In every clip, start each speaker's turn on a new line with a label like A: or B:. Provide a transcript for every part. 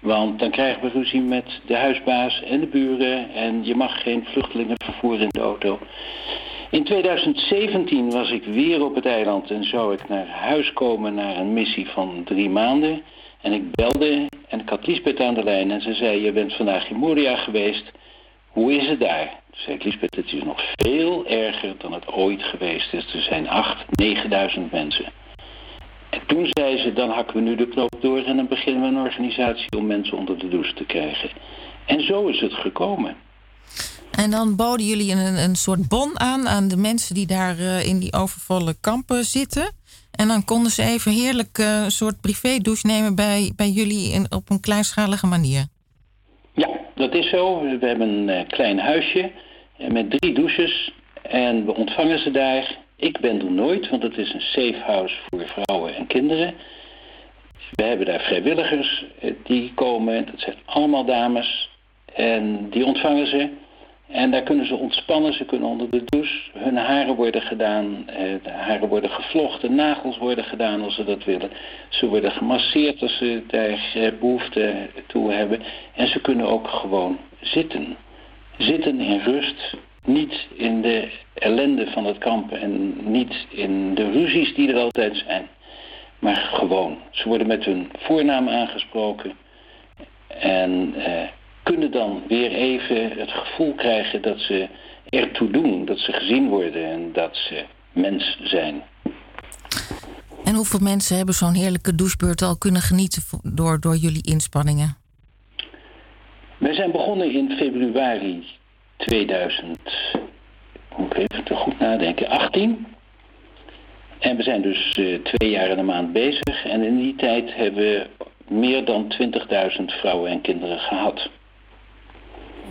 A: Want dan krijgen we ruzie met de huisbaas en de buren... en je mag geen vluchtelingen vervoeren in de auto. In 2017 was ik weer op het eiland en zou ik naar huis komen... naar een missie van drie maanden... En ik belde en ik had Lisbeth aan de lijn en ze zei... je bent vandaag in Moria geweest, hoe is het daar? Toen zei ik, Lisbeth, het is nog veel erger dan het ooit geweest is. Er zijn acht, negenduizend mensen. En toen zei ze, dan hakken we nu de knoop door... en dan beginnen we een organisatie om mensen onder de douche te krijgen. En zo is het gekomen.
B: En dan boden jullie een, een soort bon aan aan de mensen die daar uh, in die overvolle kampen zitten... En dan konden ze even heerlijk uh, een soort privé-douche nemen bij, bij jullie in, op een kleinschalige manier.
A: Ja, dat is zo. We hebben een uh, klein huisje eh, met drie douches. En we ontvangen ze daar. Ik ben er nooit, want het is een safe house voor vrouwen en kinderen. We hebben daar vrijwilligers die komen. Dat zijn allemaal dames. En die ontvangen ze. En daar kunnen ze ontspannen, ze kunnen onder de douche. Hun haren worden gedaan, eh, de haren worden gevlochten, nagels worden gedaan als ze dat willen. Ze worden gemasseerd als ze daar eh, behoefte toe hebben. En ze kunnen ook gewoon zitten. Zitten in rust, niet in de ellende van het kamp en niet in de ruzies die er altijd zijn. Maar gewoon. Ze worden met hun voornaam aangesproken. En... Eh, kunnen dan weer even het gevoel krijgen dat ze ertoe doen, dat ze gezien worden en dat ze mens zijn.
B: En hoeveel mensen hebben zo'n heerlijke douchebeurt al kunnen genieten door, door jullie inspanningen?
A: Wij zijn begonnen in februari 2000, moet ik even te goed nadenken, 18. En we zijn dus uh, twee jaar en een maand bezig. En in die tijd hebben we meer dan 20.000 vrouwen en kinderen gehad.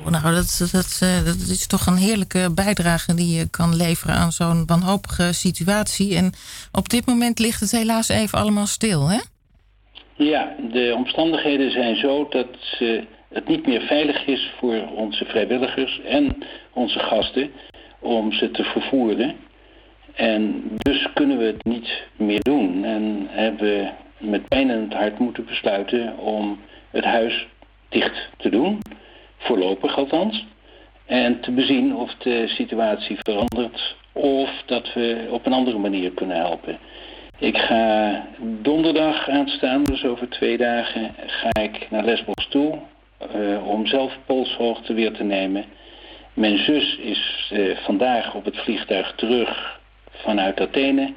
B: Nou, dat, dat, eh, dat is toch een heerlijke bijdrage die je kan leveren aan zo'n wanhopige situatie. En op dit moment ligt het helaas even allemaal stil, hè?
A: Ja, de omstandigheden zijn zo dat het niet meer veilig is voor onze vrijwilligers en onze gasten om ze te vervoeren. En dus kunnen we het niet meer doen en hebben met pijn in het hart moeten besluiten om het huis dicht te doen voorlopig althans. En te bezien of de situatie verandert of dat we op een andere manier kunnen helpen. Ik ga donderdag aanstaan, dus over twee dagen, ga ik naar Lesbos toe uh, om zelf polshoogte weer te nemen. Mijn zus is uh, vandaag op het vliegtuig terug vanuit Athene.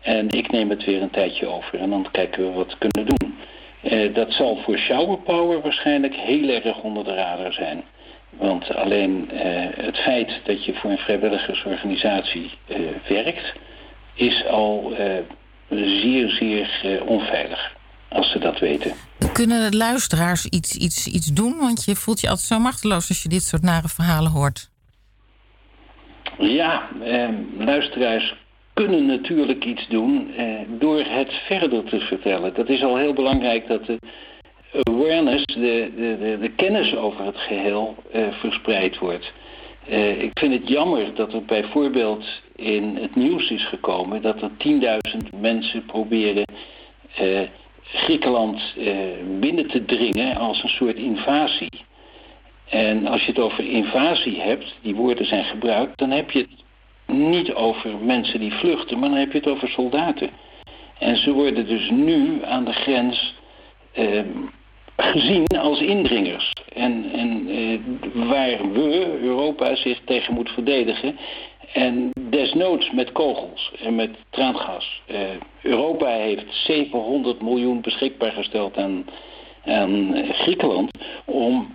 A: En ik neem het weer een tijdje over en dan kijken we wat we kunnen doen. Uh, dat zal voor shower power waarschijnlijk heel erg onder de radar zijn. Want alleen het feit dat je voor een vrijwilligersorganisatie werkt... is al zeer, zeer onveilig. Als ze dat weten.
B: Kunnen luisteraars iets, iets, iets doen? Want je voelt je altijd zo machteloos als je dit soort nare verhalen hoort.
A: Ja, luisteraars kunnen natuurlijk iets doen eh, door het verder te vertellen. Dat is al heel belangrijk dat de awareness, de, de, de kennis over het geheel eh, verspreid wordt. Eh, ik vind het jammer dat er bijvoorbeeld in het nieuws is gekomen dat er 10.000 mensen proberen eh, Griekenland eh, binnen te dringen als een soort invasie. En als je het over invasie hebt, die woorden zijn gebruikt, dan heb je het niet over mensen die vluchten, maar dan heb je het over soldaten. En ze worden dus nu aan de grens eh, gezien als indringers. En, en eh, waar we, Europa, zich tegen moet verdedigen. En desnoods met kogels en met traangas. Uh, Europa heeft 700 miljoen beschikbaar gesteld aan, aan Griekenland... om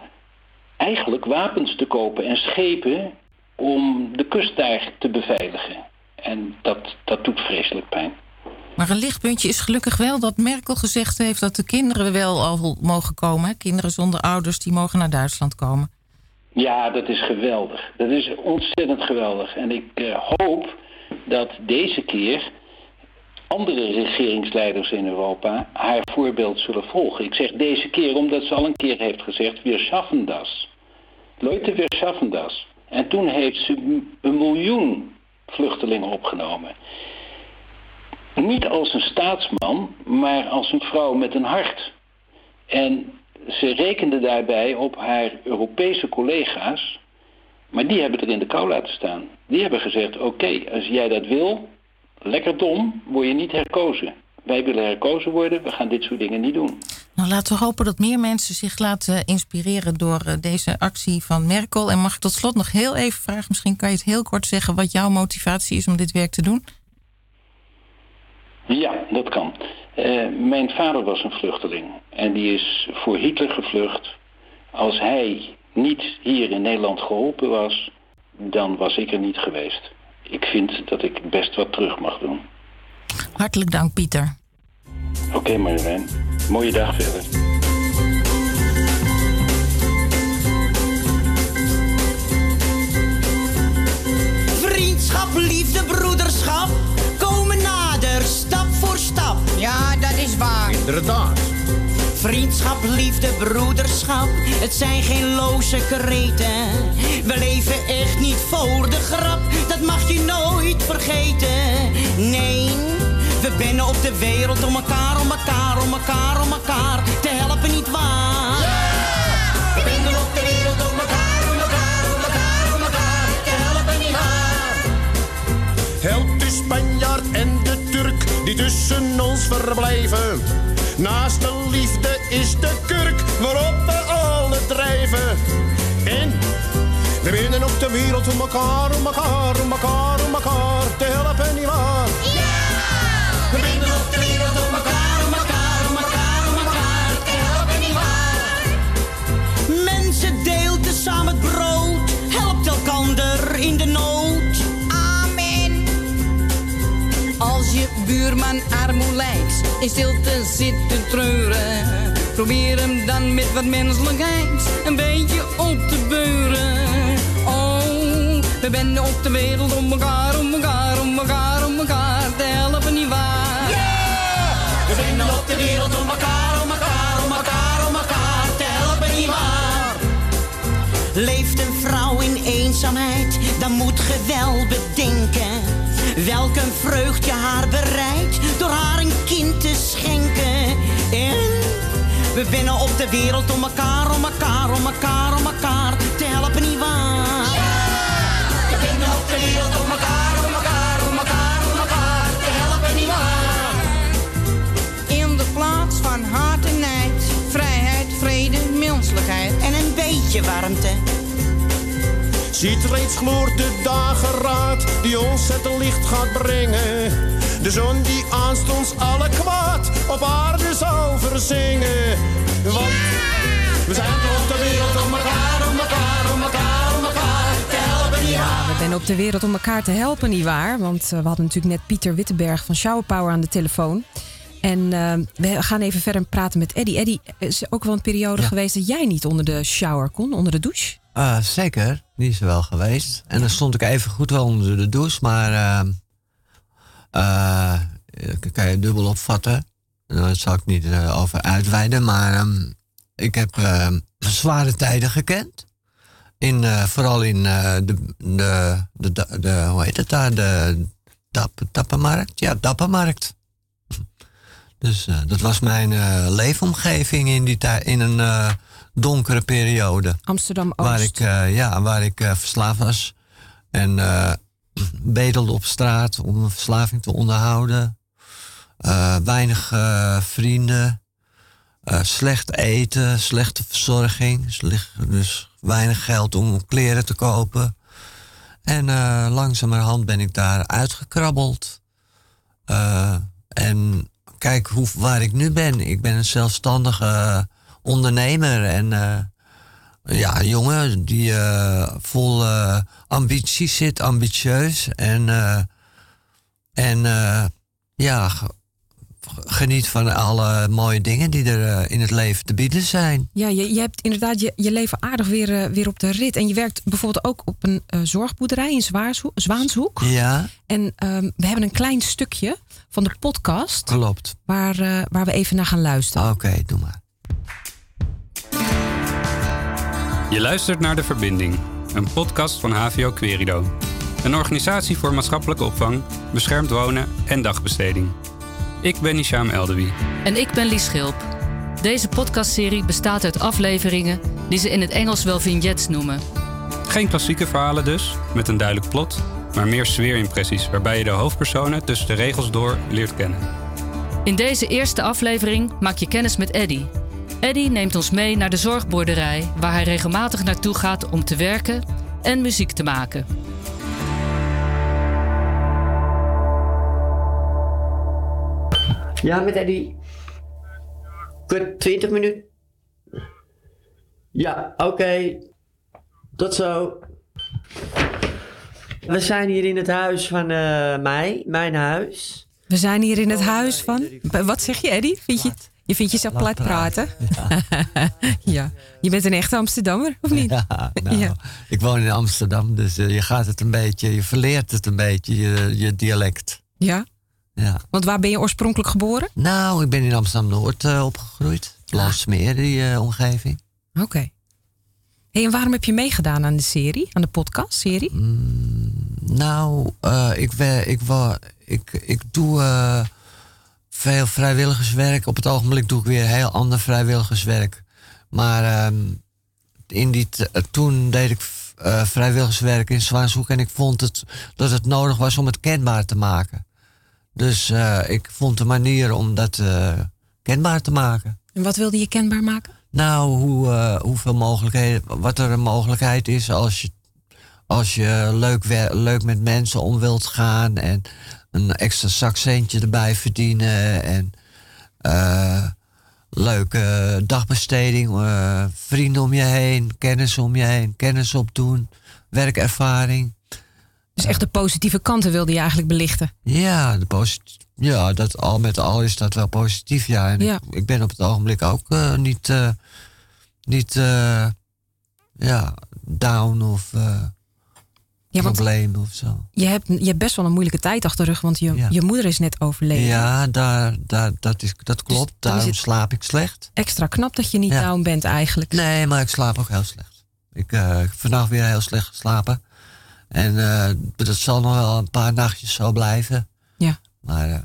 A: eigenlijk wapens te kopen en schepen om de kust daar te beveiligen. En dat, dat doet vreselijk pijn.
B: Maar een lichtpuntje is gelukkig wel dat Merkel gezegd heeft... dat de kinderen wel al mogen komen. Kinderen zonder ouders, die mogen naar Duitsland komen.
A: Ja, dat is geweldig. Dat is ontzettend geweldig. En ik uh, hoop dat deze keer andere regeringsleiders in Europa haar voorbeeld zullen volgen. Ik zeg deze keer omdat ze al een keer heeft gezegd... wir schaffen das. Leute, wir schaffen das. En toen heeft ze een miljoen vluchtelingen opgenomen. Niet als een staatsman, maar als een vrouw met een hart. En ze rekende daarbij op haar Europese collega's, maar die hebben er in de kou laten staan. Die hebben gezegd: oké, als jij dat wil, lekker dom, word je niet herkozen. Wij willen herkozen worden, we gaan dit soort dingen niet doen.
B: Nou, laten we hopen dat meer mensen zich laten inspireren door eh, deze actie van Merkel. En mag ik tot slot nog heel even vragen, misschien kan je het heel kort zeggen wat jouw motivatie is om dit werk te doen?
A: Ja, dat kan. Uh, mijn vader was een vluchteling en die is voor Hitler gevlucht. Als hij niet hier in Nederland geholpen was, dan was ik er niet geweest. Ik vind dat ik best wat terug mag doen.
B: Hartelijk dank, Pieter.
A: Oké, okay, Marjolein. Mooie dag verder.
C: Is waar.
D: Inderdaad.
E: Vriendschap, liefde, broederschap, het zijn geen loze kreten. We leven echt niet voor de grap, dat mag je nooit vergeten. Nee, we binnen op de wereld om elkaar, om elkaar, om elkaar, om elkaar te helpen, niet waar?
F: We binnen op de wereld om elkaar, om elkaar, om elkaar, om elkaar te helpen, niet waar?
D: Help de Spanjaard en de die tussen ons verblijven. Naast de liefde is de kurk waarop we alle drijven. En we binnen op de wereld om elkaar, om elkaar, om elkaar, om elkaar te helpen, niet waar?
C: Buurman armoe lijkt, in stilte zit te treuren. Probeer hem dan met wat menselijkheid een beetje op te beuren. Oh, we benden op de wereld om elkaar, om elkaar, om elkaar, om elkaar te helpen, niet waar?
F: We benden op de wereld om elkaar, om elkaar, om elkaar, om elkaar te helpen, niet waar?
E: Leeft een vrouw in eenzaamheid, dan moet ge wel bedenken. Welk een vreugd je haar bereidt door haar een kind te schenken. En we binnen op de wereld om elkaar, om elkaar, om elkaar, om elkaar te helpen, niet waar?
F: Yeah! We binnen op de wereld om elkaar, om elkaar, om elkaar, om elkaar te helpen, niet waar?
C: In de plaats van haat en nijd, vrijheid, vrede, menselijkheid.
E: En een beetje warmte.
D: Ziet reeds gloort de dageraad die ons het licht gaat brengen. De zon die aanstonds alle kwaad op aarde zal verzingen. Want we zijn toch op de wereld om elkaar, om elkaar, om elkaar, om elkaar te helpen, niet waar?
G: We zijn op de wereld om elkaar te helpen, niet waar? Want uh, we hadden natuurlijk net Pieter Wittenberg van Shower Power aan de telefoon. En uh, we gaan even verder praten met Eddy. Eddy, is er ook wel een periode ja. geweest dat jij niet onder de shower kon, onder de douche?
H: Uh, zeker, die is er wel geweest. En dan stond ik even goed wel onder de douche, maar uh, kan je dubbel opvatten. Daar zal ik niet over uitweiden, maar um, ik heb zware tijden gekend. In, vooral in de, de, de, de, hoe heet het daar, de dap, Dappermarkt? Ja, Dappermarkt. Dus dat was mijn leefomgeving in, die in een donkere periode.
G: Amsterdam-Oost.
H: Waar ik, uh, ja, waar ik uh, verslaafd was. En uh, bedelde op straat om een verslaving te onderhouden. weinig vrienden. slecht eten, slechte verzorging. Dus weinig geld om kleren te kopen. En langzamerhand ben ik daar uitgekrabbeld. en kijk hoe, waar ik nu ben. Ik ben een zelfstandige ondernemer en uh, ja, jongen die uh, vol uh, ambitie zit, ambitieus en, en ja, geniet van alle mooie dingen die er in het leven te bieden zijn.
G: Ja, je, je hebt inderdaad je, je leven aardig weer, weer op de rit. En je werkt bijvoorbeeld ook op een zorgboerderij in Zwaarshoek, Zwaanshoek.
H: Ja.
G: En um, we hebben een klein stukje van de podcast.
H: Klopt.
G: Waar, waar we even naar gaan luisteren.
H: Oké, okay, doe maar.
I: Je luistert naar De Verbinding, een podcast van HVO Querido. Een organisatie voor maatschappelijke opvang, beschermd wonen en dagbesteding. Ik ben Isham Eldewi.
J: En ik ben Lies Schilp. Deze podcastserie bestaat uit afleveringen die ze in het Engels wel vignettes noemen.
I: Geen klassieke verhalen dus, met een duidelijk plot, maar meer sfeerimpressies waarbij je de hoofdpersonen tussen de regels door leert kennen.
J: In deze eerste aflevering maak je kennis met Eddy. Eddy neemt ons mee naar de zorgboerderij, waar hij regelmatig naartoe gaat om te werken en muziek te maken.
K: Ja, met Eddy. Kort 20 minuten. Ja, oké. Tot zo. We zijn hier in het huis van eh, mij, mijn huis.
G: We zijn hier in het huis van. Wat zeg je, Eddy? Vind je, je vindt jezelf plat praten? Ja. Je bent een echte Amsterdammer, of niet?
H: Ja, nou,
G: Ja.
H: ik woon in Amsterdam, dus eh, je gaat het een beetje, je verleert het een beetje, je, je dialect.
G: Ja?
H: Ja.
G: Want waar ben je oorspronkelijk geboren?
H: Nou, ik ben in Amsterdam-Noord eh, opgegroeid. Blasmeer, die eh, omgeving.
G: Oké. Hey, en waarom heb je meegedaan aan de serie, aan de podcast-serie?
H: Nou, eh, ik, ik, ik, ik doe veel vrijwilligerswerk. Op het ogenblik doe ik weer heel ander vrijwilligerswerk. Maar ehm, in die toen deed ik eh, vrijwilligerswerk in Zwanshoek en ik vond het, dat het nodig was om het kenbaar te maken. Dus eh, ik vond een manier om dat eh, kenbaar te maken.
G: En wat wilde je kenbaar maken?
H: Nou, hoe, hoeveel mogelijkheden, wat er een mogelijkheid is als je, als je leuk, leuk met mensen om wilt gaan en een extra zakcentje erbij verdienen en eh, leuke dagbesteding, eh, vrienden om je heen, kennis om je heen, kennis opdoen, werkervaring.
G: Dus echt de positieve kanten wilde je eigenlijk belichten.
H: Ja, de ja dat al met al is dat wel positief, ja. En
G: Ja.
H: Ik, ik ben op het ogenblik ook eh, niet, niet ja, down of
G: Ja,
H: probleem of zo.
G: je hebt, je hebt best wel een moeilijke tijd achter de rug, want je,
H: Ja.
G: je moeder is net overleden.
H: Ja, daar, daar, dat, is, dat klopt.
G: dan is
H: Daarom slaap ik slecht.
G: Extra knap dat je niet
H: Ja.
G: down bent eigenlijk.
H: Nee, maar ik slaap ook heel slecht. Ik eh, heb vannacht weer heel slecht geslapen. En eh, dat zal nog wel een paar nachtjes zo blijven.
G: Ja.
H: Maar eh,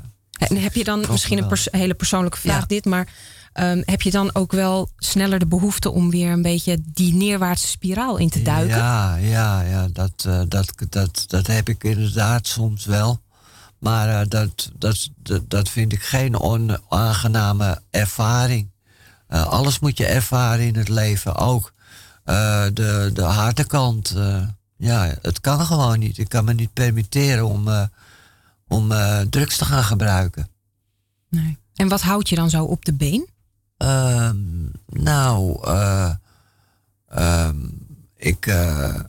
G: En heb je dan
H: Klopt
G: misschien een pers- hele persoonlijke vraag dit, maar ehm, heb je dan ook wel sneller de behoefte om weer een beetje die neerwaartse spiraal in te duiken?
H: Ja, ja, ja dat, eh, dat, dat, dat heb ik inderdaad soms wel. Maar eh, dat, dat, dat, dat vind ik geen onaangename ervaring. Eh, alles moet je ervaren in het leven, ook de, de harde kant. ja, het kan gewoon niet. Ik kan me niet permitteren om, om drugs te gaan gebruiken.
G: Nee. En wat houdt je dan zo op de been?
H: Ehm, nou, eh, ehm, ik, eh,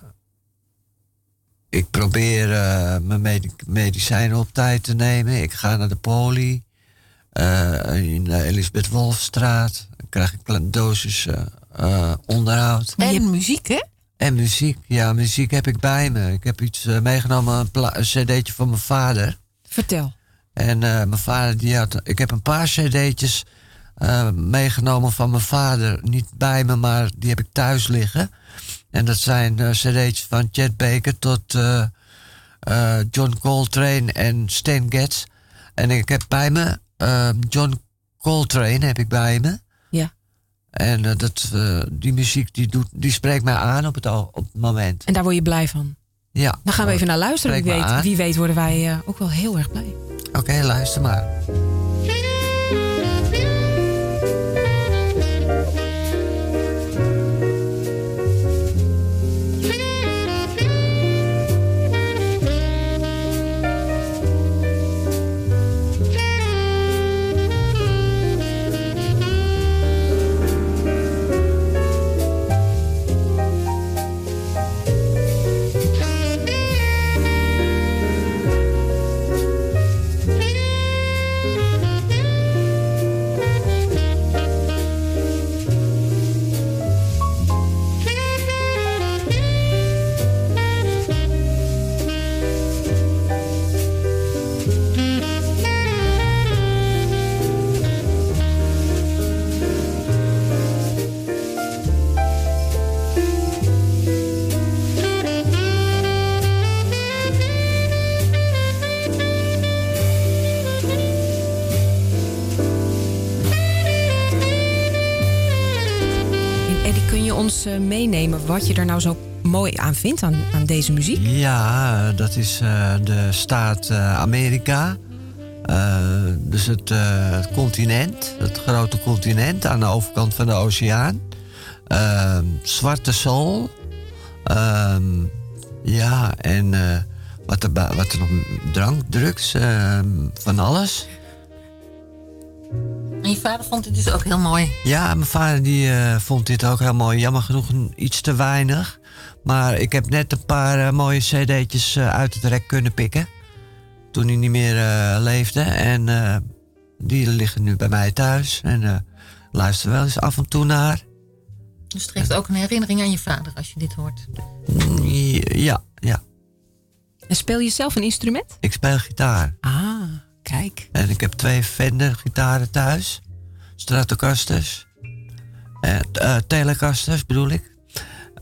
H: ik probeer eh, mijn medi- medicijnen op tijd te nemen. Ik ga naar de poli in de Elisabeth Wolfstraat. Dan krijg ik een dosis onderhoud.
B: En muziek, hè?
H: En muziek, ja, muziek heb ik bij me. Ik heb iets meegenomen, een, cd'tje van mijn vader.
G: Vertel.
H: En mijn vader, die had. Ik heb een paar cd'tjes eh, meegenomen van mijn vader. Niet bij me, maar die heb ik thuis liggen. En dat zijn eh, cd'tjes van Chet Baker tot eh, John Coltrane en Stan Getz. En ik heb bij me John Coltrane heb ik bij me.
G: Ja.
H: En dat, die muziek die, doet, die spreekt mij aan op het, op het moment.
G: En daar word je blij van.
H: Ja.
G: Dan gaan we even naar luisteren. Wie weet, wie weet worden wij ook wel heel erg blij.
H: Oké, luister maar.
G: Wat je er nou zo mooi aan vindt aan, aan deze muziek?
H: Ja, dat is eh, de staat eh, Amerika. Eh, dus het, het continent, het grote continent aan de overkant van de oceaan. Ehm, zwarte sol. Ehm, ja, en wat, er, wat er nog... Drank, drugs, ehm, van alles.
L: Je vader vond het dus ook heel mooi.
H: Ja, mijn vader die, eh, vond dit ook heel mooi. Jammer genoeg iets te weinig. Maar ik heb net een paar eh, mooie cd'tjes eh, uit het rek kunnen pikken. Toen hij niet meer eh, leefde. En eh, die liggen nu bij mij thuis. En eh luister wel eens af en toe naar.
L: Dus het geeft ook een herinnering aan je vader als je dit hoort.
H: Mm, Ja, ja.
G: En speel je zelf een instrument?
H: Ik speel gitaar.
G: Ah, kijk.
H: En ik heb twee Fender gitaren thuis. Stratocasters. Uh, Telecasters bedoel ik.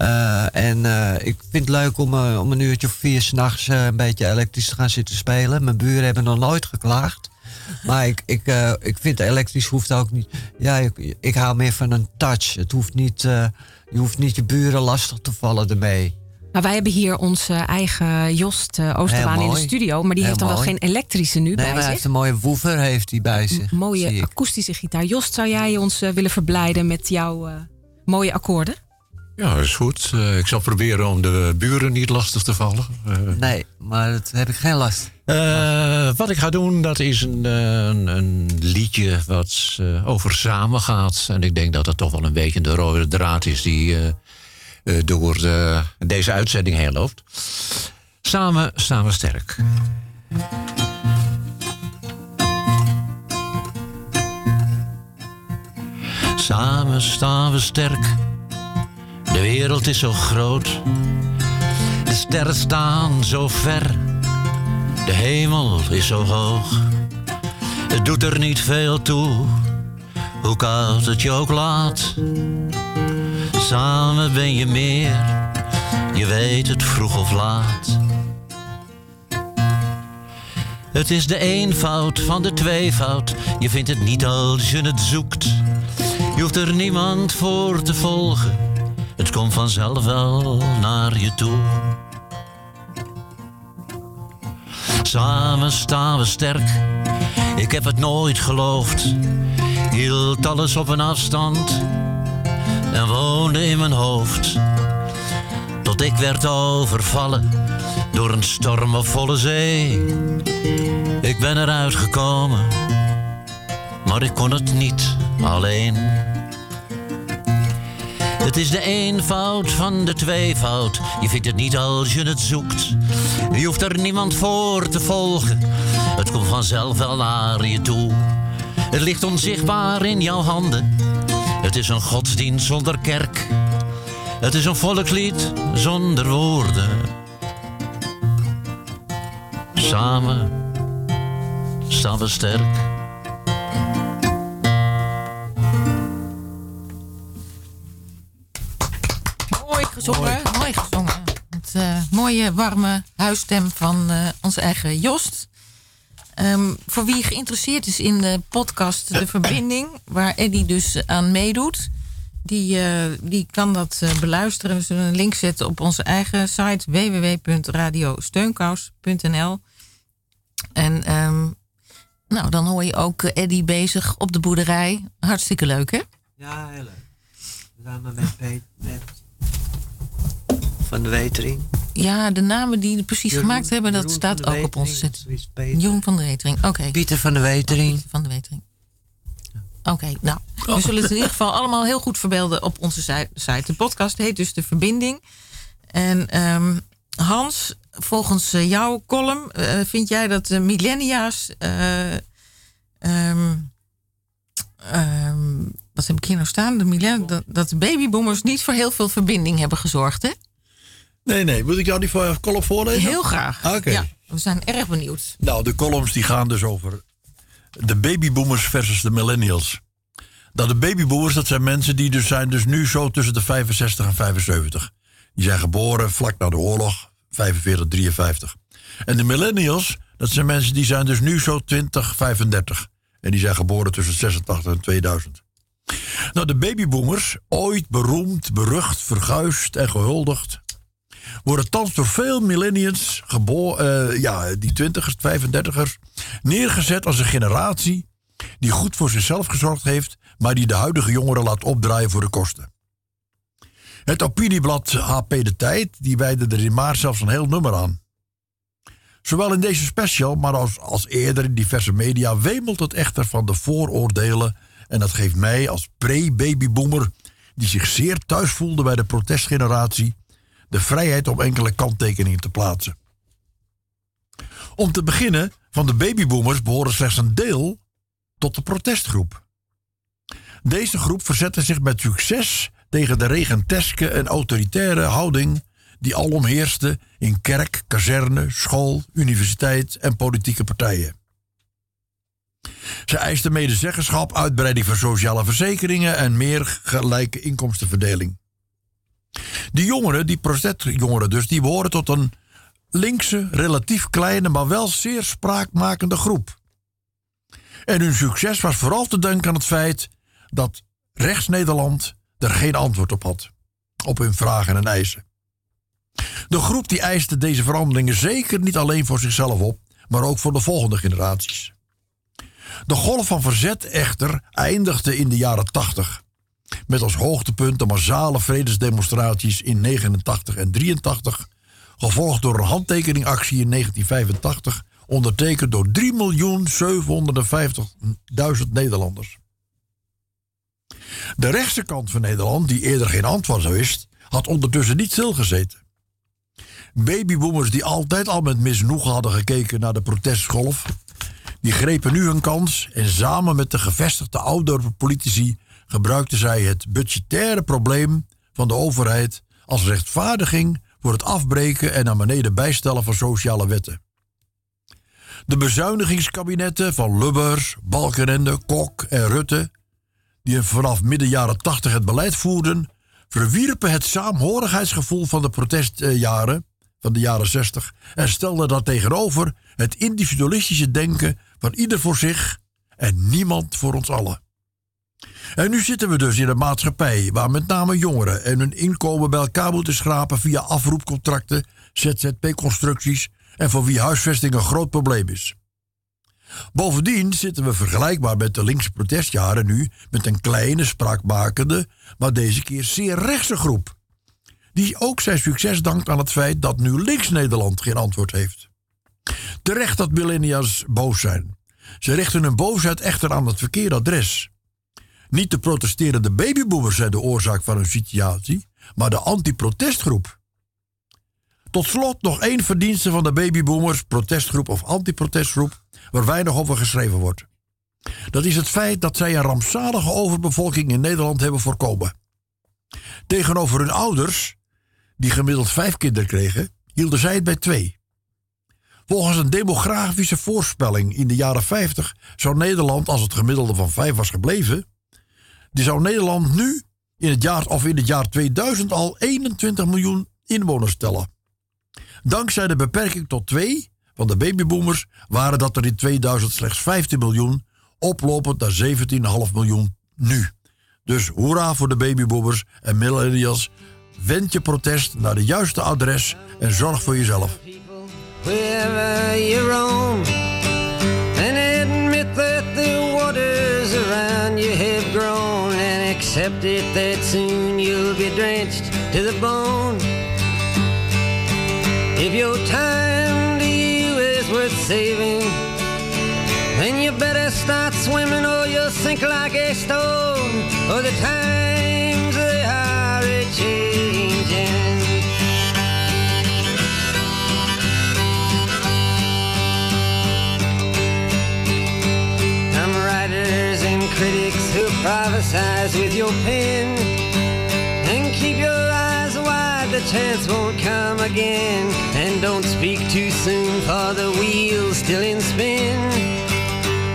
H: Eh, en eh, ik vind het leuk om, eh, om een uurtje of vier s'nachts een beetje elektrisch te gaan zitten spelen. Mijn buren hebben nog nooit geklaagd. Maar ik, ik, ik vind elektrisch hoeft ook niet. Ja, ik, ik hou meer van een touch. Het hoeft niet, je hoeft niet je buren lastig te vallen ermee.
G: Maar wij hebben hier onze eigen Jost uh, Oosterbaan in de studio. Maar die
H: Heel
G: heeft dan
H: mooi.
G: wel geen elektrische nu
H: nee,
G: bij
H: maar
G: zich.
H: hij heeft een mooie woever heeft hij bij zich.
G: M mooie akoestische gitaar. Jost, zou jij ons uh, willen verblijden met jouw uh, mooie akkoorden?
M: Ja, is goed. Uh, ik zal proberen om de buren niet lastig te vallen. Uh,
H: nee, maar dat heb ik geen last.
M: Uh, wat ik ga doen, dat is een, een, een liedje wat over samen gaat. En ik denk dat dat toch wel een beetje de rode draad is die door de, deze uitzending heen loopt. Samen staan we sterk. Samen staan we sterk. De wereld is zo groot. De sterren staan zo ver. De hemel is zo hoog. Het doet er niet veel toe. Hoe koud het je ook laat. Samen ben je meer. Je weet het vroeg of laat. Het is de eenvoud van de tweevoud. Je vindt het niet als je het zoekt. Je hoeft er niemand voor te volgen. Het komt vanzelf wel naar je toe. Samen staan we sterk. Ik heb het nooit geloofd. Hield alles op een afstand en woonde in mijn hoofd. Tot ik werd overvallen door een storm op volle zee. Ik ben eruit gekomen, maar ik kon het niet alleen. Het is de eenvoud van de tweevoud. Je vindt het niet als je het zoekt. Je hoeft er niemand voor te volgen. Het komt vanzelf wel naar je toe. Het ligt onzichtbaar in jouw handen. Het is een godsdienst zonder kerk. Het is een volkslied zonder woorden. Samen staan we sterk.
L: Mooi gezongen, mooi, mooi gezongen. Het uh, mooie, warme huisstem van uh, onze eigen Jost. Um, voor wie geïnteresseerd is in de podcast De Verbinding, waar Eddy dus aan meedoet, die, die kan dat beluisteren. We zullen een link zetten op onze eigen site www.radiosteunkous.nl. En um, nou, dan hoor je ook Eddy bezig op de boerderij. Hartstikke leuk, hè?
H: Ja, heel leuk. Samen met, met van de Wetering.
L: Ja, de namen die het precies
H: Jeroen,
L: gemaakt hebben, dat
H: Jeroen
L: staat ook op onze set. Jeroen van de Wetering, oké. Okay.
H: Pieter van de Wetering.
L: Oh, van de Wetering. Oké, okay, nou, we zullen het in ieder geval allemaal heel goed verbeelden op onze site. De podcast heet dus De Verbinding. En um, Hans, volgens jouw column uh, vind jij dat de millennia's... Uh, um, um, wat heb ik hier nou staan? De millennia's, dat, dat de babyboomers niet voor heel veel verbinding hebben gezorgd, hè?
N: Nee, nee. Moet ik jou die column voorlezen?
L: Heel graag.
N: Oké. Okay.
L: Ja, we zijn erg benieuwd.
N: Nou, de columns die gaan dus over de babyboomers versus de millennials. Nou, de babyboomers, dat zijn mensen die dus zijn dus nu zo tussen de 65 en 75. Die zijn geboren vlak na de oorlog, 45, 53. En de millennials, dat zijn mensen die zijn dus nu zo 20, 35. En die zijn geboren tussen 86 en 2000. Nou, de babyboomers, ooit beroemd, berucht, verguisd en gehuldigd, worden thans door veel millennials, geboren, ja, die twintigers, 35ers, neergezet als een generatie die goed voor zichzelf gezorgd heeft, maar die de huidige jongeren laat opdraaien voor de kosten. Het opinieblad HP De Tijd, die wijde er in maart zelfs een heel nummer aan. Zowel in deze special, maar als, als eerder in diverse media wemelt het echter van de vooroordelen. En dat geeft mij als pre-babyboomer, die zich zeer thuis voelde bij de protestgeneratie, de vrijheid om enkele kanttekeningen te plaatsen. Om te beginnen, van de babyboomers behoren slechts een deel tot de protestgroep. Deze groep verzette zich met succes tegen de regenteske en autoritaire houding die alom heerste in kerk, kazerne, school, universiteit en politieke partijen. Ze eisten medezeggenschap, uitbreiding van sociale verzekeringen en meer gelijke inkomstenverdeling. Die jongeren, die protestjongeren dus, die behoren tot een linkse, relatief kleine, maar wel zeer spraakmakende groep. En hun succes was vooral te danken aan het feit dat rechts-Nederland er geen antwoord op had. Op hun vragen en eisen. De groep die eiste deze veranderingen zeker niet alleen voor zichzelf op, maar ook voor de volgende generaties. De golf van verzet echter eindigde in de jaren 80. Met als hoogtepunt de massale vredesdemonstraties in 89 en 83, gevolgd door een handtekeningactie in 1985, ondertekend door 3.750.000 Nederlanders. De rechtse kant van Nederland, die eerder geen antwoord wist, had ondertussen niet stilgezeten. Babyboomers die altijd al met misnoegen hadden gekeken naar de protestgolf, die grepen nu hun kans en samen met de gevestigde oudere politici gebruikten zij het budgettaire probleem van de overheid als rechtvaardiging voor het afbreken en naar beneden bijstellen van sociale wetten. De bezuinigingskabinetten van Lubbers, Balkenende, Kok en Rutte, die vanaf midden jaren 80 het beleid voerden, verwierpen het saamhorigheidsgevoel van de protestjaren van de jaren 60 en stelden dat tegenover het individualistische denken van ieder voor zich en niemand voor ons allen. En nu zitten we dus in een maatschappij waar met name jongeren en hun inkomen bij elkaar moeten schrapen via afroepcontracten, ZZP-constructies en voor wie huisvesting een groot probleem is. Bovendien zitten we vergelijkbaar met de linkse protestjaren nu met een kleine, spraakmakende, maar deze keer zeer rechtse groep. Die ook zijn succes dankt aan het feit dat nu links Nederland geen antwoord heeft. Terecht dat millennials boos zijn. Ze richten hun boosheid echter aan het verkeerde adres. Niet de protesterende babyboomers zijn de oorzaak van hun situatie, maar de anti-protestgroep. Tot slot nog één verdienste van de babyboomers, protestgroep of anti-protestgroep, waar weinig over geschreven wordt. Dat is het feit dat zij een rampzalige overbevolking in Nederland hebben voorkomen. Tegenover hun ouders, die gemiddeld vijf kinderen kregen, hielden zij het bij twee. Volgens een demografische voorspelling in de jaren 50 zou Nederland, als het gemiddelde van vijf was gebleven, die zou Nederland nu in het jaar of in het jaar 2000 al 21 miljoen inwoners tellen. Dankzij de beperking tot twee van de babyboomers waren dat er in 2000 slechts 15 miljoen, oplopend naar 17,5 miljoen nu. Dus hoera voor de babyboomers en millennials. Wend je protest naar de juiste adres en zorg voor jezelf.
O: Accept it that soon you'll be drenched to the bone. If your time to you is worth saving, then you better start swimming or you'll sink like a stone. Or the times they are a changing. With your pen. And keep your eyes wide, the chance won't come again. And don't speak too soon, for the wheel's still in spin.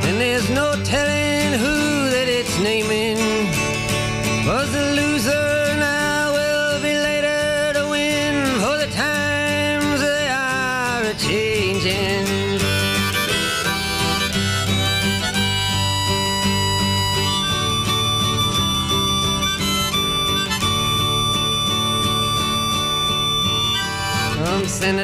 O: And there's no telling who that it's naming. Was the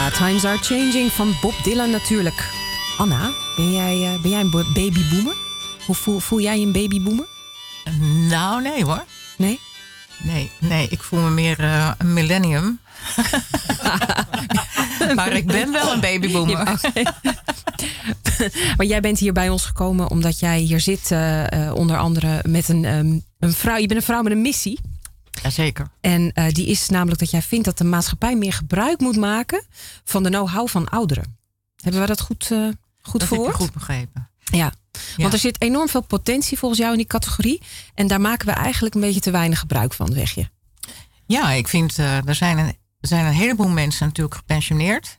G: Ja, Times Are Changing van Bob Dylan natuurlijk. Anna, ben jij, eh, ben jij een bo- babyboomer? Hoe voel, voel jij je een babyboomer?
B: Nou, nee hoor.
G: Nee?
B: Nee, nee ik voel me meer eh, een millennium. maar ik ben wel een babyboomer.
G: Ja, maar jij bent hier bij ons gekomen omdat jij hier zit, eh, onder andere met een, ehm, een vrouw. Je bent een vrouw met een missie.
B: Jazeker.
G: En eh, die is namelijk dat jij vindt dat de maatschappij meer gebruik moet maken van de know-how van ouderen. Hebben we dat goed, eh goed
B: Dat
G: verwoord?
B: goed begrepen.
G: Ja. want er zit enorm veel potentie volgens jou in die categorie. En daar maken we eigenlijk een beetje te weinig gebruik van, zeg je.
B: Ja, ik vind, eh, er, zijn een, er zijn een heleboel mensen natuurlijk gepensioneerd.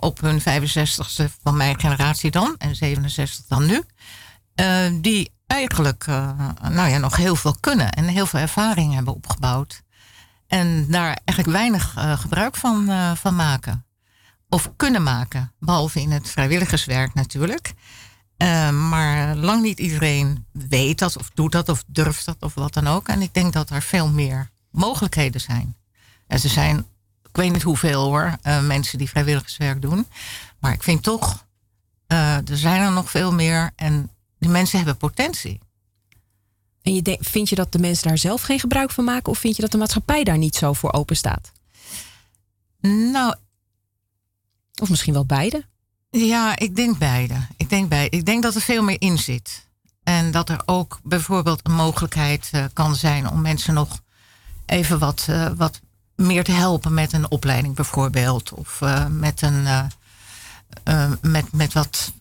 B: Op hun 65ste van mijn generatie dan. En 67 dan nu. die eigenlijk eh, nou ja, nog heel veel kunnen. En heel veel ervaring hebben opgebouwd. En daar eigenlijk weinig eh, gebruik van, eh, van maken. Of kunnen maken. Behalve in het vrijwilligerswerk natuurlijk. Maar lang niet iedereen weet dat of doet dat of durft dat of wat dan ook. En ik denk dat er veel meer mogelijkheden zijn. En ze zijn, ik weet niet hoeveel hoor, mensen die vrijwilligerswerk doen. Maar ik vind toch, er zijn er nog veel meer. En mensen hebben potentie.
G: En je vind je dat de mensen daar zelf geen gebruik van maken? Of vind je dat de maatschappij daar niet zo voor open staat?
B: Nou.
G: Of misschien wel beide?
B: Ja, ik denk beide. Ik denk, beide. ik denk dat er veel meer in zit. En dat er ook bijvoorbeeld een mogelijkheid eh, kan zijn om mensen nog even wat, eh, wat meer te helpen met een opleiding bijvoorbeeld. Of eh, met, een, met, met wat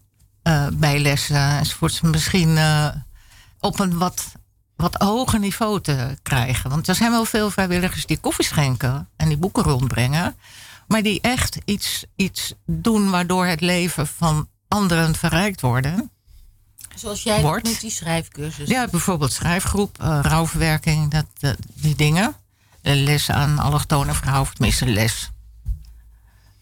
B: eh, bijlessen enzovoorts. Misschien eh, op een wat, wat hoger niveau te krijgen. Want er zijn wel veel vrijwilligers die koffie schenken en die boeken rondbrengen. Maar die echt iets, iets doen waardoor het leven van anderen verrijkt worden. Zoals jij Wordt. met die schrijfcursus. Ja, bijvoorbeeld schrijfgroep, eh, rouwverwerking, dat, dat- die dingen. De les aan allochtone vrouwen, tenminste les.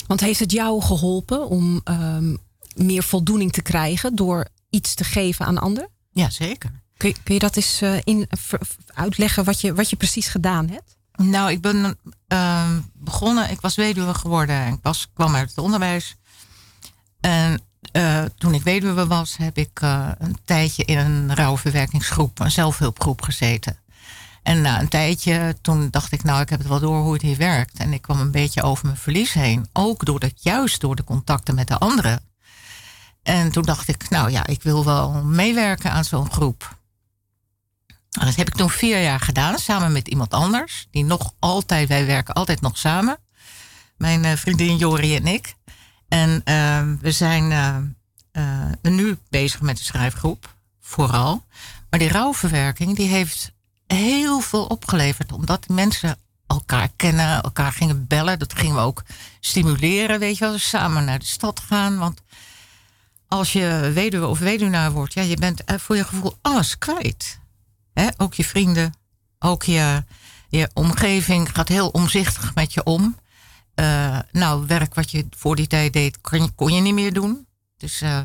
G: Want heeft het jou geholpen om ehm, meer voldoening te krijgen door iets te geven aan anderen?
B: Ja, zeker.
G: Kun je, kun je dat eens eh, in, ver- uitleggen wat je, wat je precies gedaan hebt?
B: Nou, ik ben ehm, begonnen, ik was weduwe geworden en ik was, kwam uit het onderwijs. En eh, toen ik weduwe was, heb ik eh, een tijdje in een rouwverwerkingsgroep, een zelfhulpgroep gezeten. En na een tijdje, toen dacht ik, nou, ik heb het wel door hoe het hier werkt. En ik kwam een beetje over mijn verlies heen. Ook door dat, juist door de contacten met de anderen. En toen dacht ik, nou ja, ik wil wel meewerken aan zo'n groep. En dat heb ik toen vier jaar gedaan, samen met iemand anders. Die nog altijd, wij werken altijd nog samen. Mijn eh, vriendin Jori en ik. En eh, we zijn eh, eh, nu bezig met de schrijfgroep, vooral. Maar die rouwverwerking, die heeft heel veel opgeleverd. Omdat mensen elkaar kennen, elkaar gingen bellen. Dat gingen we ook stimuleren, weet je wel. Samen naar de stad gaan. Want als je weduwe of weduwnaar wordt, ja, je bent eh, voor je gevoel alles kwijt. Hè? Ook je vrienden, ook je, je omgeving gaat heel omzichtig met je om. Eh, nou, werk wat je voor die tijd deed, kon je, je niet meer doen. Dus eh,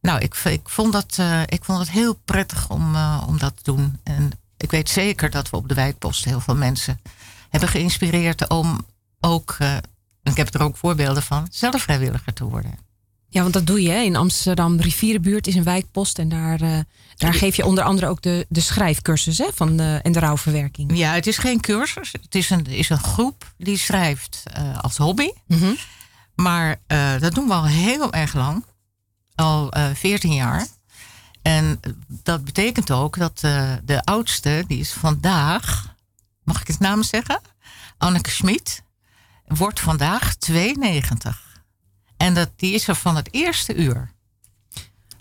B: nou, ik, ik, vond dat, ik vond het heel prettig om, om dat te doen. En ik weet zeker dat we op de wijkpost heel veel mensen hebben geïnspireerd om ook, ik heb er ook voorbeelden van, zelf vrijwilliger te worden.
G: Ja, want dat doe je hè? in Amsterdam. Rivierenbuurt is een wijkpost. En daar, eh, daar geef je onder andere ook de, de schrijfcursus hè? Van de, en de rouwverwerking.
B: Ja, het is geen cursus. Het is een, is een groep die schrijft eh, als hobby.
G: Mhm.
B: Maar eh, dat doen we al heel erg lang. Al eh 14 jaar. En dat betekent ook dat eh, de oudste, die is vandaag, mag ik het naam zeggen? Anneke Schmid, wordt vandaag 92. En dat, die is er van het eerste uur.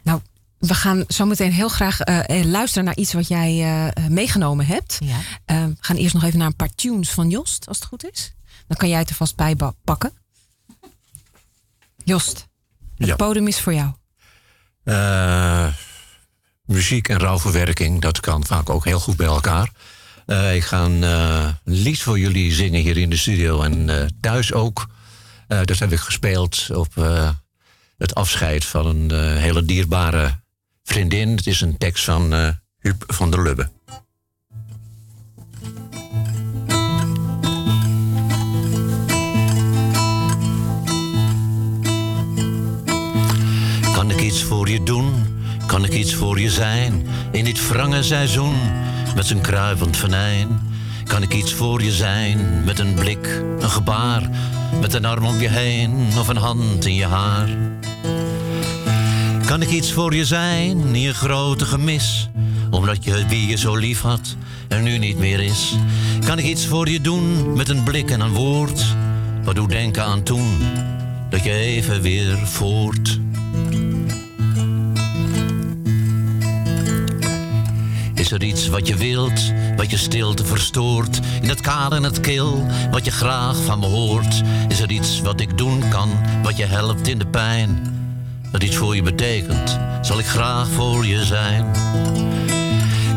G: Nou, we gaan zo meteen heel graag eh, eh, luisteren naar iets wat jij eh, meegenomen hebt.
B: Ja.
G: We gaan eerst nog even naar een paar tunes van Jost, als het goed is. Dan kan jij het er vast bij pakken. Jost, het
P: Ja.
G: podium is voor jou.
P: Eh, muziek en rouwverwerking, dat kan vaak ook heel goed bij elkaar. Eh, ik ga een eh, lied voor jullie zingen hier in de studio en eh, thuis ook. Eh, dat heb ik gespeeld op eh, het afscheid van een eh, hele dierbare vriendin. Het is een tekst van eh Huub van der Lubbe.
M: Kan ik iets voor je doen? Kan ik iets voor je zijn? In dit wrange seizoen met zijn kruipend venijn. Kan ik iets voor je zijn? Met een blik, een gebaar, met een arm om je heen of een hand in je haar. Kan ik iets voor je zijn in je grote gemis? Omdat je wie je zo lief had er nu niet meer is. Kan ik iets voor je doen met een blik en een woord? Wat doe denken aan toen, dat je even weer voort. Is er iets wat je wilt, wat je stilte verstoort? In het kaal en het kil, wat je graag van me hoort? Is er iets wat ik doen kan, wat je helpt in de pijn? Dat iets voor je betekent, zal ik graag voor je zijn.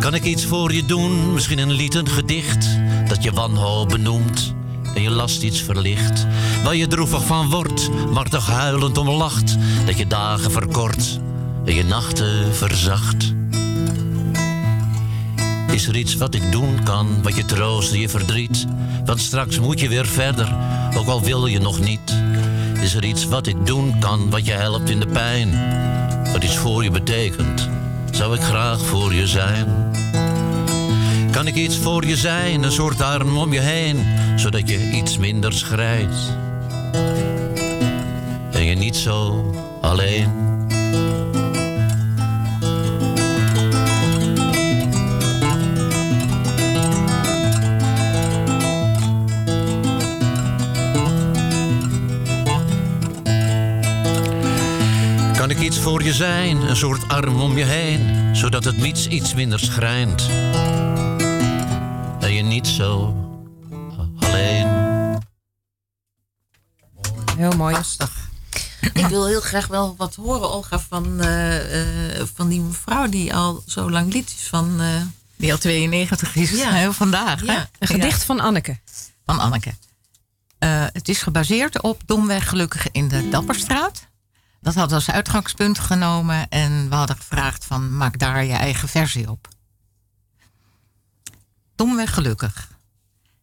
M: Kan ik iets voor je doen, misschien een lied, een gedicht, dat je wanhoop benoemt en je last iets verlicht? Waar je droevig van wordt, maar toch huilend om lacht, dat je dagen verkort en je nachten verzacht. Is er iets wat ik doen kan, wat je troost je verdriet? Want straks moet je weer verder, ook al wil je nog niet. Is er iets wat ik doen kan, wat je helpt in de pijn? Wat iets voor je betekent, zou ik graag voor je zijn. Kan ik iets voor je zijn, een soort arm om je heen, zodat je iets minder schrijft? En je niet zo alleen. Voor je zijn, een soort arm om je heen, zodat het niets iets minder schrijnt. En je niet zo alleen.
G: Heel mooi.
B: Ik wil heel graag wel wat horen, Olga, van, eh, eh, van die mevrouw die al zo lang lid is van... eh, die al 92 is,
G: Ja.
B: heel vandaag.
G: Ja,
B: hè?
G: een gedicht van Anneke.
B: Van Anneke. Eh, het is gebaseerd op Domweg Gelukkig in de Dapperstraat. Dat hadden we als uitgangspunt genomen en we hadden gevraagd van maak daar je eigen versie op. Domweg Gelukkig.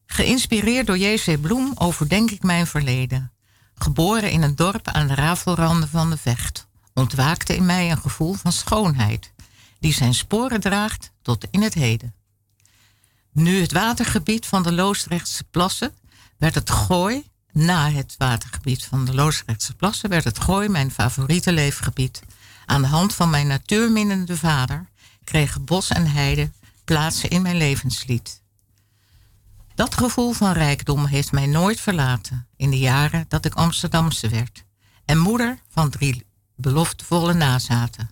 B: Geïnspireerd door J.C. Bloem overdenk ik mijn verleden. Geboren in een dorp aan de rafelranden van de Vecht, ontwaakte in mij een gevoel van schoonheid, die zijn sporen draagt tot in het heden. Nu het watergebied van de Loosdrechtse plassen werd het Gooi, na het watergebied van de Loosdrechtse plassen, werd het Gooi mijn favoriete leefgebied. Aan de hand van mijn natuurminnende vader kregen bos en heide plaatsen in mijn levenslied. Dat gevoel van rijkdom heeft mij nooit verlaten in de jaren dat ik Amsterdamse werd en moeder van drie beloftevolle nazaten.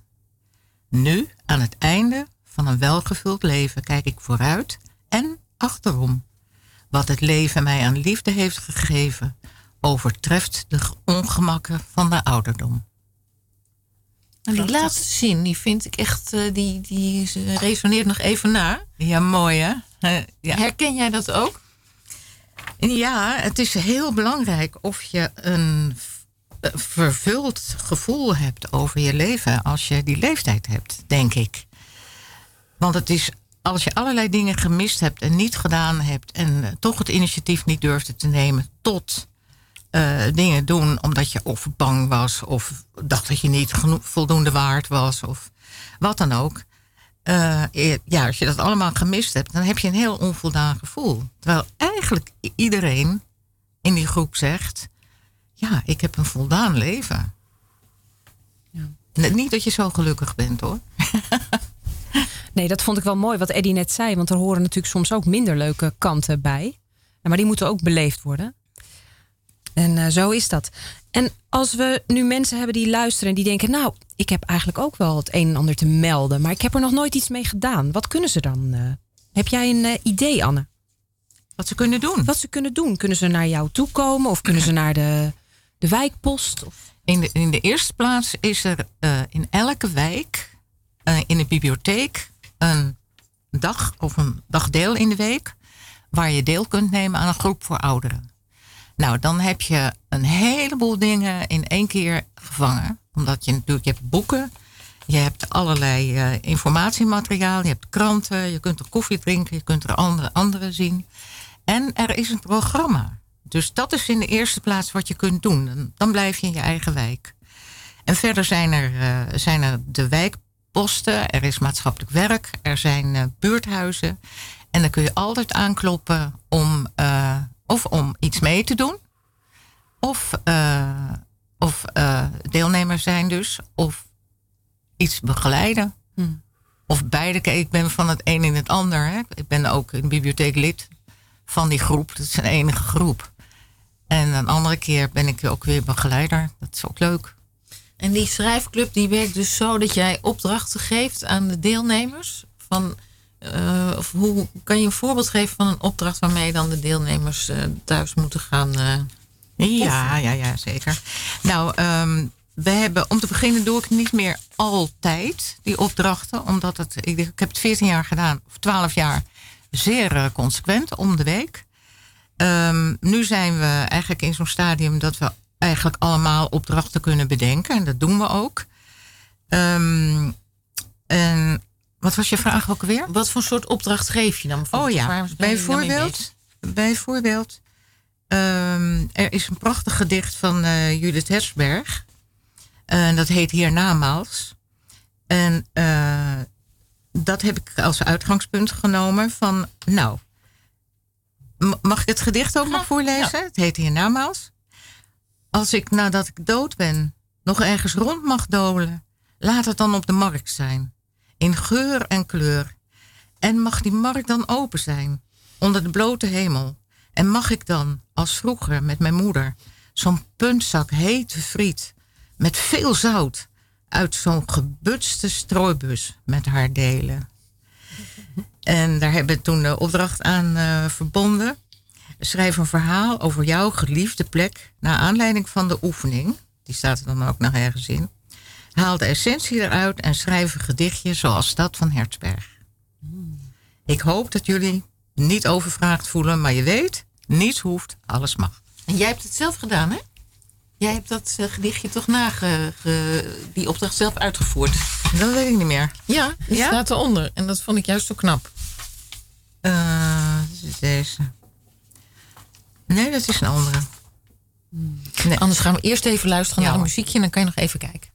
B: Nu, aan het einde van een welgevuld leven, kijk ik vooruit en achterom. Wat het leven mij aan liefde heeft gegeven, overtreft de ongemakken van de ouderdom. En die laatste zin, die vind ik echt, eh, die, die resoneert nog even na. Ja, mooi hè? Ja.
L: Herken jij dat ook?
B: Ja, het is heel belangrijk of je een vervuld gevoel hebt over je leven als je die leeftijd hebt, denk ik. Want het is als je allerlei dingen gemist hebt en niet gedaan hebt en eh, toch het initiatief niet durfde te nemen tot eh, dingen doen omdat je of bang was of dacht dat je niet voldoende waard was of wat dan ook. Eh, ja, als je dat allemaal gemist hebt, dan heb je een heel onvoldaan gevoel. Terwijl eigenlijk iedereen in die groep zegt: Ja, ik heb een voldaan leven. Net Niet dat je zo gelukkig bent hoor.
G: Nee, dat vond ik wel mooi wat Eddie net zei. Want er horen natuurlijk soms ook minder leuke kanten bij. Maar die moeten ook beleefd worden. En eh, zo is dat. En als we nu mensen hebben die luisteren en die denken... nou, ik heb eigenlijk ook wel het een en ander te melden... maar ik heb er nog nooit iets mee gedaan. Wat kunnen ze dan? eh? heb jij een eh, idee, Anne?
B: Wat ze kunnen doen?
G: Wat ze kunnen doen? Kunnen ze naar jou toe komen? Of kunnen ze naar de, de wijkpost? Of...
B: In de, in de eerste plaats is er in elke wijk, in de bibliotheek, een dag of een dagdeel in de week. waar je deel kunt nemen aan een groep voor ouderen. Nou, dan heb je een heleboel dingen in één keer gevangen. Omdat je natuurlijk, je hebt boeken, je hebt allerlei eh, informatiemateriaal, je hebt kranten, je kunt er koffie drinken, je kunt er andere, anderen zien. En er is een programma. Dus dat is in de eerste plaats wat je kunt doen. Dan, blijf je in je eigen wijk. En verder zijn er, eh, zijn er de wijkposten, er is maatschappelijk werk, er zijn eh, buurthuizen. En dan kun je altijd aankloppen om, eh, of om iets mee te doen, of, eh, of deelnemer zijn dus, of iets begeleiden. Of beide. Kijk, ik ben van het een in het ander. Hè. Ik ben ook in de bibliotheek lid van die groep. Dat is een enige groep. En een andere keer ben ik ook weer begeleider. Dat is ook leuk.
L: En die schrijfclub die werkt dus zo dat jij opdrachten geeft aan de deelnemers. Van, eh, of hoe kan je een voorbeeld geven van een opdracht waarmee dan de deelnemers eh, thuis moeten gaan? eh,
B: Ja, ja, ja, zeker. Nou, ehm, we hebben, om te beginnen doe ik niet meer altijd die opdrachten. Omdat het, ik, ik heb het 14 jaar gedaan, of 12 jaar, zeer consequent, om de week. Ehm, nu zijn we eigenlijk in zo'n stadium dat we eigenlijk allemaal opdrachten kunnen bedenken. En dat doen we ook. Ehm, en wat was je vraag ook weer?
L: Wat voor soort opdracht geef je dan?
B: Oh
L: bijvoorbeeld?
B: ja,
L: Waar dan mee
B: bijvoorbeeld, bijvoorbeeld ehm, er is een prachtig gedicht van eh, Judith Hersberg. En dat heet Hiernamaals. En eh, dat heb ik als uitgangspunt genomen van, nou, mag ik het gedicht ook nog voorlezen? Het heet Hiernamaals. Als ik nadat ik dood ben nog ergens rond mag dolen, laat het dan op de markt zijn. In geur en kleur. En mag die markt dan open zijn, onder de blote hemel? En mag ik dan, als vroeger met mijn moeder, zo'n puntzak hete friet met veel zout uit zo'n gebutste strooibus met haar delen? En daar hebben we toen de opdracht aan eh, verbonden. Schrijf een verhaal over jouw geliefde plek naar aanleiding van de oefening. Die staat er dan ook nog ergens in. Haal de essentie eruit en schrijf een gedichtje zoals dat van Hertzberg. Ik hoop dat jullie niet overvraagd voelen, maar je weet, niets hoeft, alles mag.
L: En jij hebt het zelf gedaan, hè? Jij hebt dat eh, gedichtje toch na die opdracht zelf uitgevoerd.
B: Dat weet ik niet meer.
L: Ja, die
B: Ja?
L: staat eronder. En dat vond ik juist zo knap.
B: Eh, dit is deze. Nee, dat is een andere. Nee.
L: Anders gaan we eerst even luisteren
B: Ja,
L: naar een muziekje en dan kan je nog even kijken.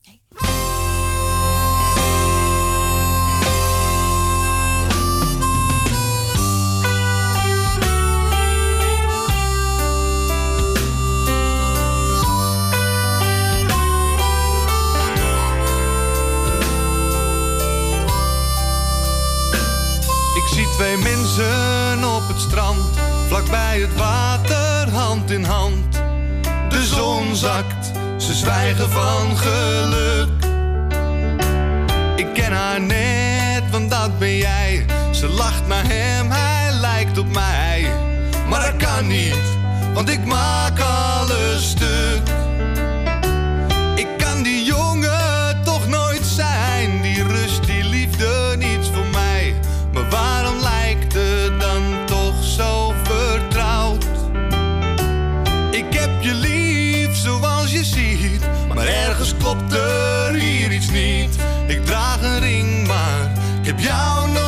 Q: Ik zie twee mensen op het strand, vlakbij het water, hand in hand. De zon zakt, ze zwijgen van geluk. Ik ken haar net, want dat ben jij. Ze lacht naar hem, hij lijkt op mij. Maar dat kan niet, want ik maak alles stuk. Ik heb je lief zoals je ziet. Maar ergens klopt er hier iets niet. Ik draag een ring, maar ik heb jou nooit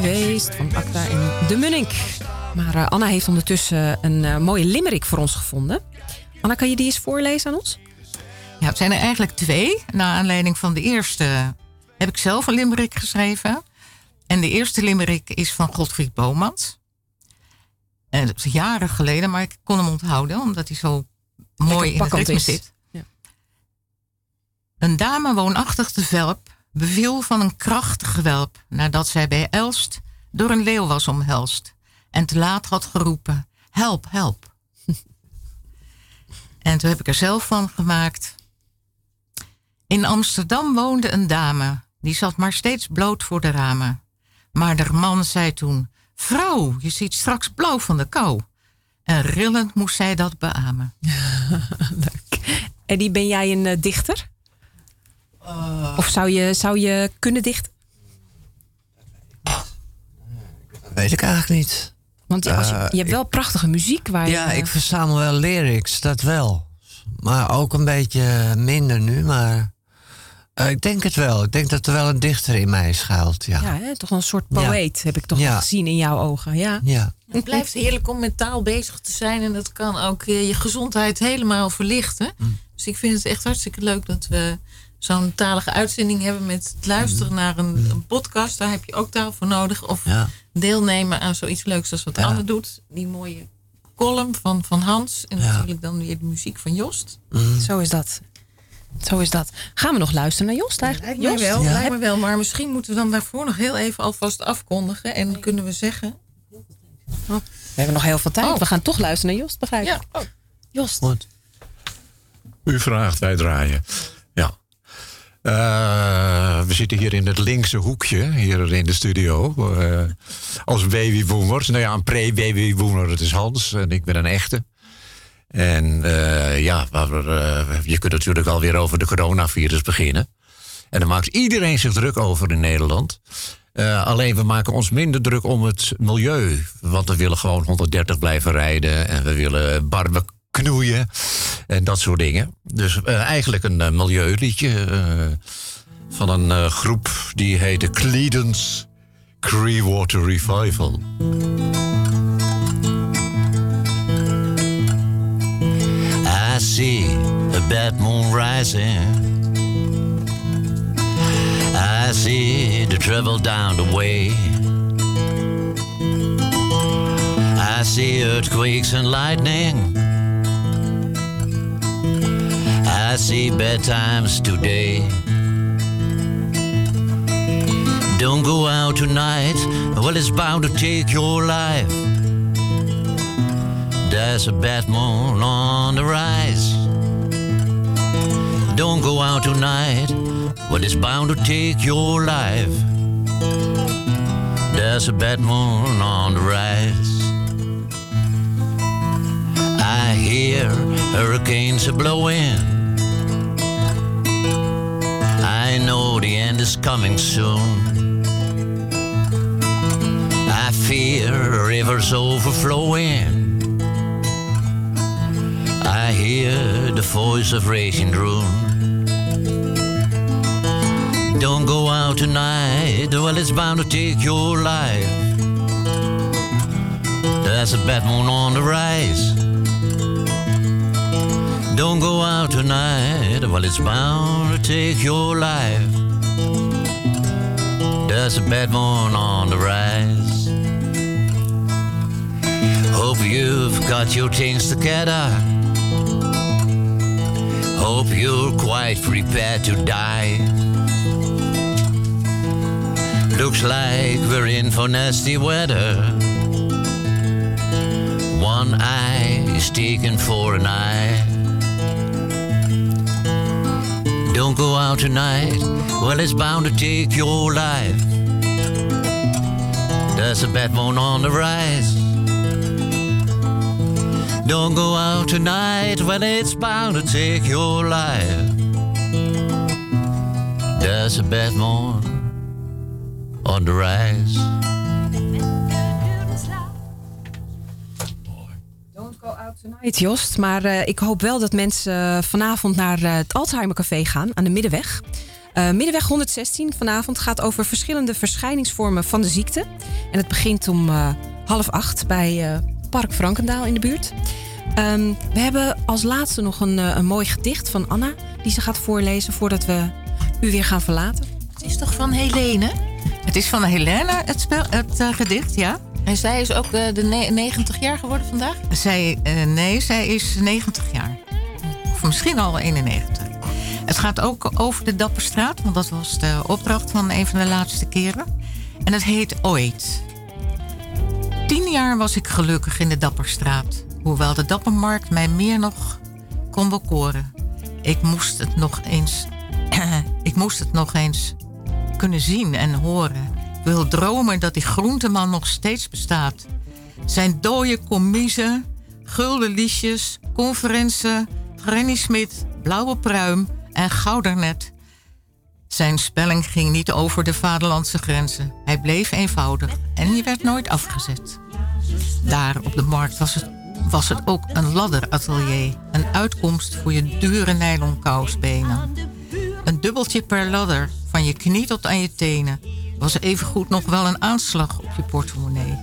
G: geweest van Acta en de Munnik. Maar eh, Anna heeft ondertussen een eh, mooie limerick voor ons gevonden. Anna, kan je die eens voorlezen aan ons?
B: Ja, het zijn er eigenlijk twee. Naar aanleiding van de eerste heb ik zelf een limerick geschreven. En de eerste limerick is van Godfried Bomans. En dat is jaren geleden, maar ik kon hem onthouden omdat hij zo mooi in het ritme
G: is.
B: zit.
G: Ja.
B: Een dame woonachtig te Velp beviel van een krachtig gewelp nadat zij bij Elst door een leeuw was omhelst en te laat had geroepen: Help, help. en toen heb ik er zelf van gemaakt. In Amsterdam woonde een dame, die zat maar steeds bloot voor de ramen. Maar de man zei toen: Vrouw, je ziet straks blauw van de kou. En rillend moest zij dat beamen.
G: Eddie, ben jij een eh, dichter? Of zou je, zou je kunnen dichten?
H: Weet ik eigenlijk niet.
G: Want als je,
H: Eh,
G: je hebt wel prachtige muziek waar
H: Ja,
G: je...
H: ik verzamel wel lyrics, dat wel. Maar ook een beetje minder nu, maar eh, ik denk het wel. Ik denk dat er wel een dichter in mij schuilt, ja.
G: Ja, hè, toch een soort
H: Ja.
G: poëet heb ik toch
H: Ja.
G: gezien in jouw ogen. Ja.
H: Ja.
L: Het blijft heerlijk om met taal bezig te zijn. En dat kan ook eh, je gezondheid helemaal verlichten.
H: Mm.
L: Dus ik vind het echt hartstikke leuk dat we zo'n talige uitzending hebben met het luisteren naar een, een podcast. Daar heb je ook taal voor nodig. Of
H: Mm. Ja.
L: deelnemen aan zoiets leuks als wat
H: Ja.
L: Anne doet. Die mooie column van, van Hans. En
G: Ja.
L: natuurlijk dan weer de muziek van Jost.
H: Mm.
G: Zo is dat. Zo is dat. Gaan we nog luisteren naar Jost eigenlijk?
L: Lijkt mij
G: Jost?
L: wel, lijkt me wel. Maar misschien moeten we dan daarvoor nog heel even alvast afkondigen. En kunnen we zeggen...
G: We hebben nog heel veel tijd.
L: Oh.
G: We gaan toch luisteren naar Jost, begrijp ik?
L: Ja.
G: Jost.
M: U vraagt, wij draaien. Eh, we zitten hier in het linkse hoekje, hier in de studio. eh, als babyboomers. Nou ja, een pre-babyboomer, het is Hans en ik ben een echte. En eh, ja, je kunt natuurlijk alweer over de coronavirus beginnen. En daar maakt iedereen zich druk over in Nederland. Alleen we maken ons minder druk om het milieu. Want we willen gewoon 130 blijven rijden. En we willen barbecuen. En dat soort dingen. Dus eh, eigenlijk een eh, milieuliedje. eh, van een groep die heette Credence Clearwater Revival. I see a bad moon rising. I see the travel down the way. I see earthquakes and lightning. I see bad times today. Don't go out tonight, well, it's bound to take your life. There's a bad moon on the rise. Don't go out tonight, well, it's bound to take your life. There's a bad moon on the rise. I hear hurricanes are blowing. I know the end is coming soon. I fear rivers overflowing. I hear the voice of raging Rune. Don't go out tonight, well, it's bound to take your life. There's a bad moon on the rise. Don't go out tonight, well, it's bound to take your life. There's a bad moon on the rise. Hope you've got your things together. Hope you're quite prepared to die. Looks like we're in for nasty weather. One eye is taken for an eye. Don't go out tonight, well, it's bound to take your life. There's a bad moon on the rise. Don't go out tonight, well, it's bound to take your life. There's a bad moon on the rise.
G: Tonight, Jost. Maar eh, ik hoop wel dat mensen eh, vanavond naar eh, het Alzheimer Café gaan aan de Middenweg. Middenweg 116 vanavond gaat over verschillende verschijningsvormen van de ziekte. En het begint om half acht bij Park Frankendaal in de buurt. Ehm, we hebben als laatste nog een, een mooi gedicht van Anna... die ze gaat voorlezen voordat we u weer gaan verlaten.
L: Het is toch van Helene?
B: Het is van Helena, het, spel, het gedicht, ja.
L: En zij is ook eh, de ne- 90 jaar geworden vandaag?
B: Zij, eh, nee, zij is 90 jaar. Of misschien al 91. Het gaat ook over de Dapperstraat, want dat was de opdracht van een van de laatste keren. En het heet Ooit. Tien jaar was ik gelukkig in de Dapperstraat. Hoewel de Dappermarkt mij meer nog kon bekoren. Ik moest het nog eens... ik moest het nog eens kunnen zien en horen. Wil dromen dat die groenteman nog steeds bestaat. Zijn dode commise, gulden liesjes, conferentie, Granny Smit, blauwe pruim en goudernet. Zijn spelling ging niet over de vaderlandse grenzen. Hij bleef eenvoudig en hij werd nooit afgezet. Daar op de markt was het, was het ook een ladderatelier. Een uitkomst voor je dure nylon kousbenen. Een dubbeltje per ladder, van je knie tot aan je tenen... was evengoed nog wel een aanslag op je portemonnee.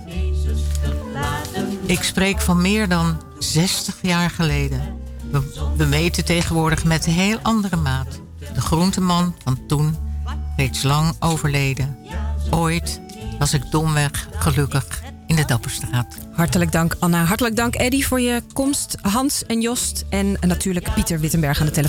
B: Ik spreek van meer dan 60 jaar geleden. We, meten tegenwoordig met een heel andere maat. De groenteman van toen, reeds lang overleden. Ooit was ik domweg gelukkig in de Dapperstraat.
G: Hartelijk dank Anna. Hartelijk dank Eddy voor je komst. Hans en Jost. En natuurlijk Pieter Wittenberg aan de telefoon.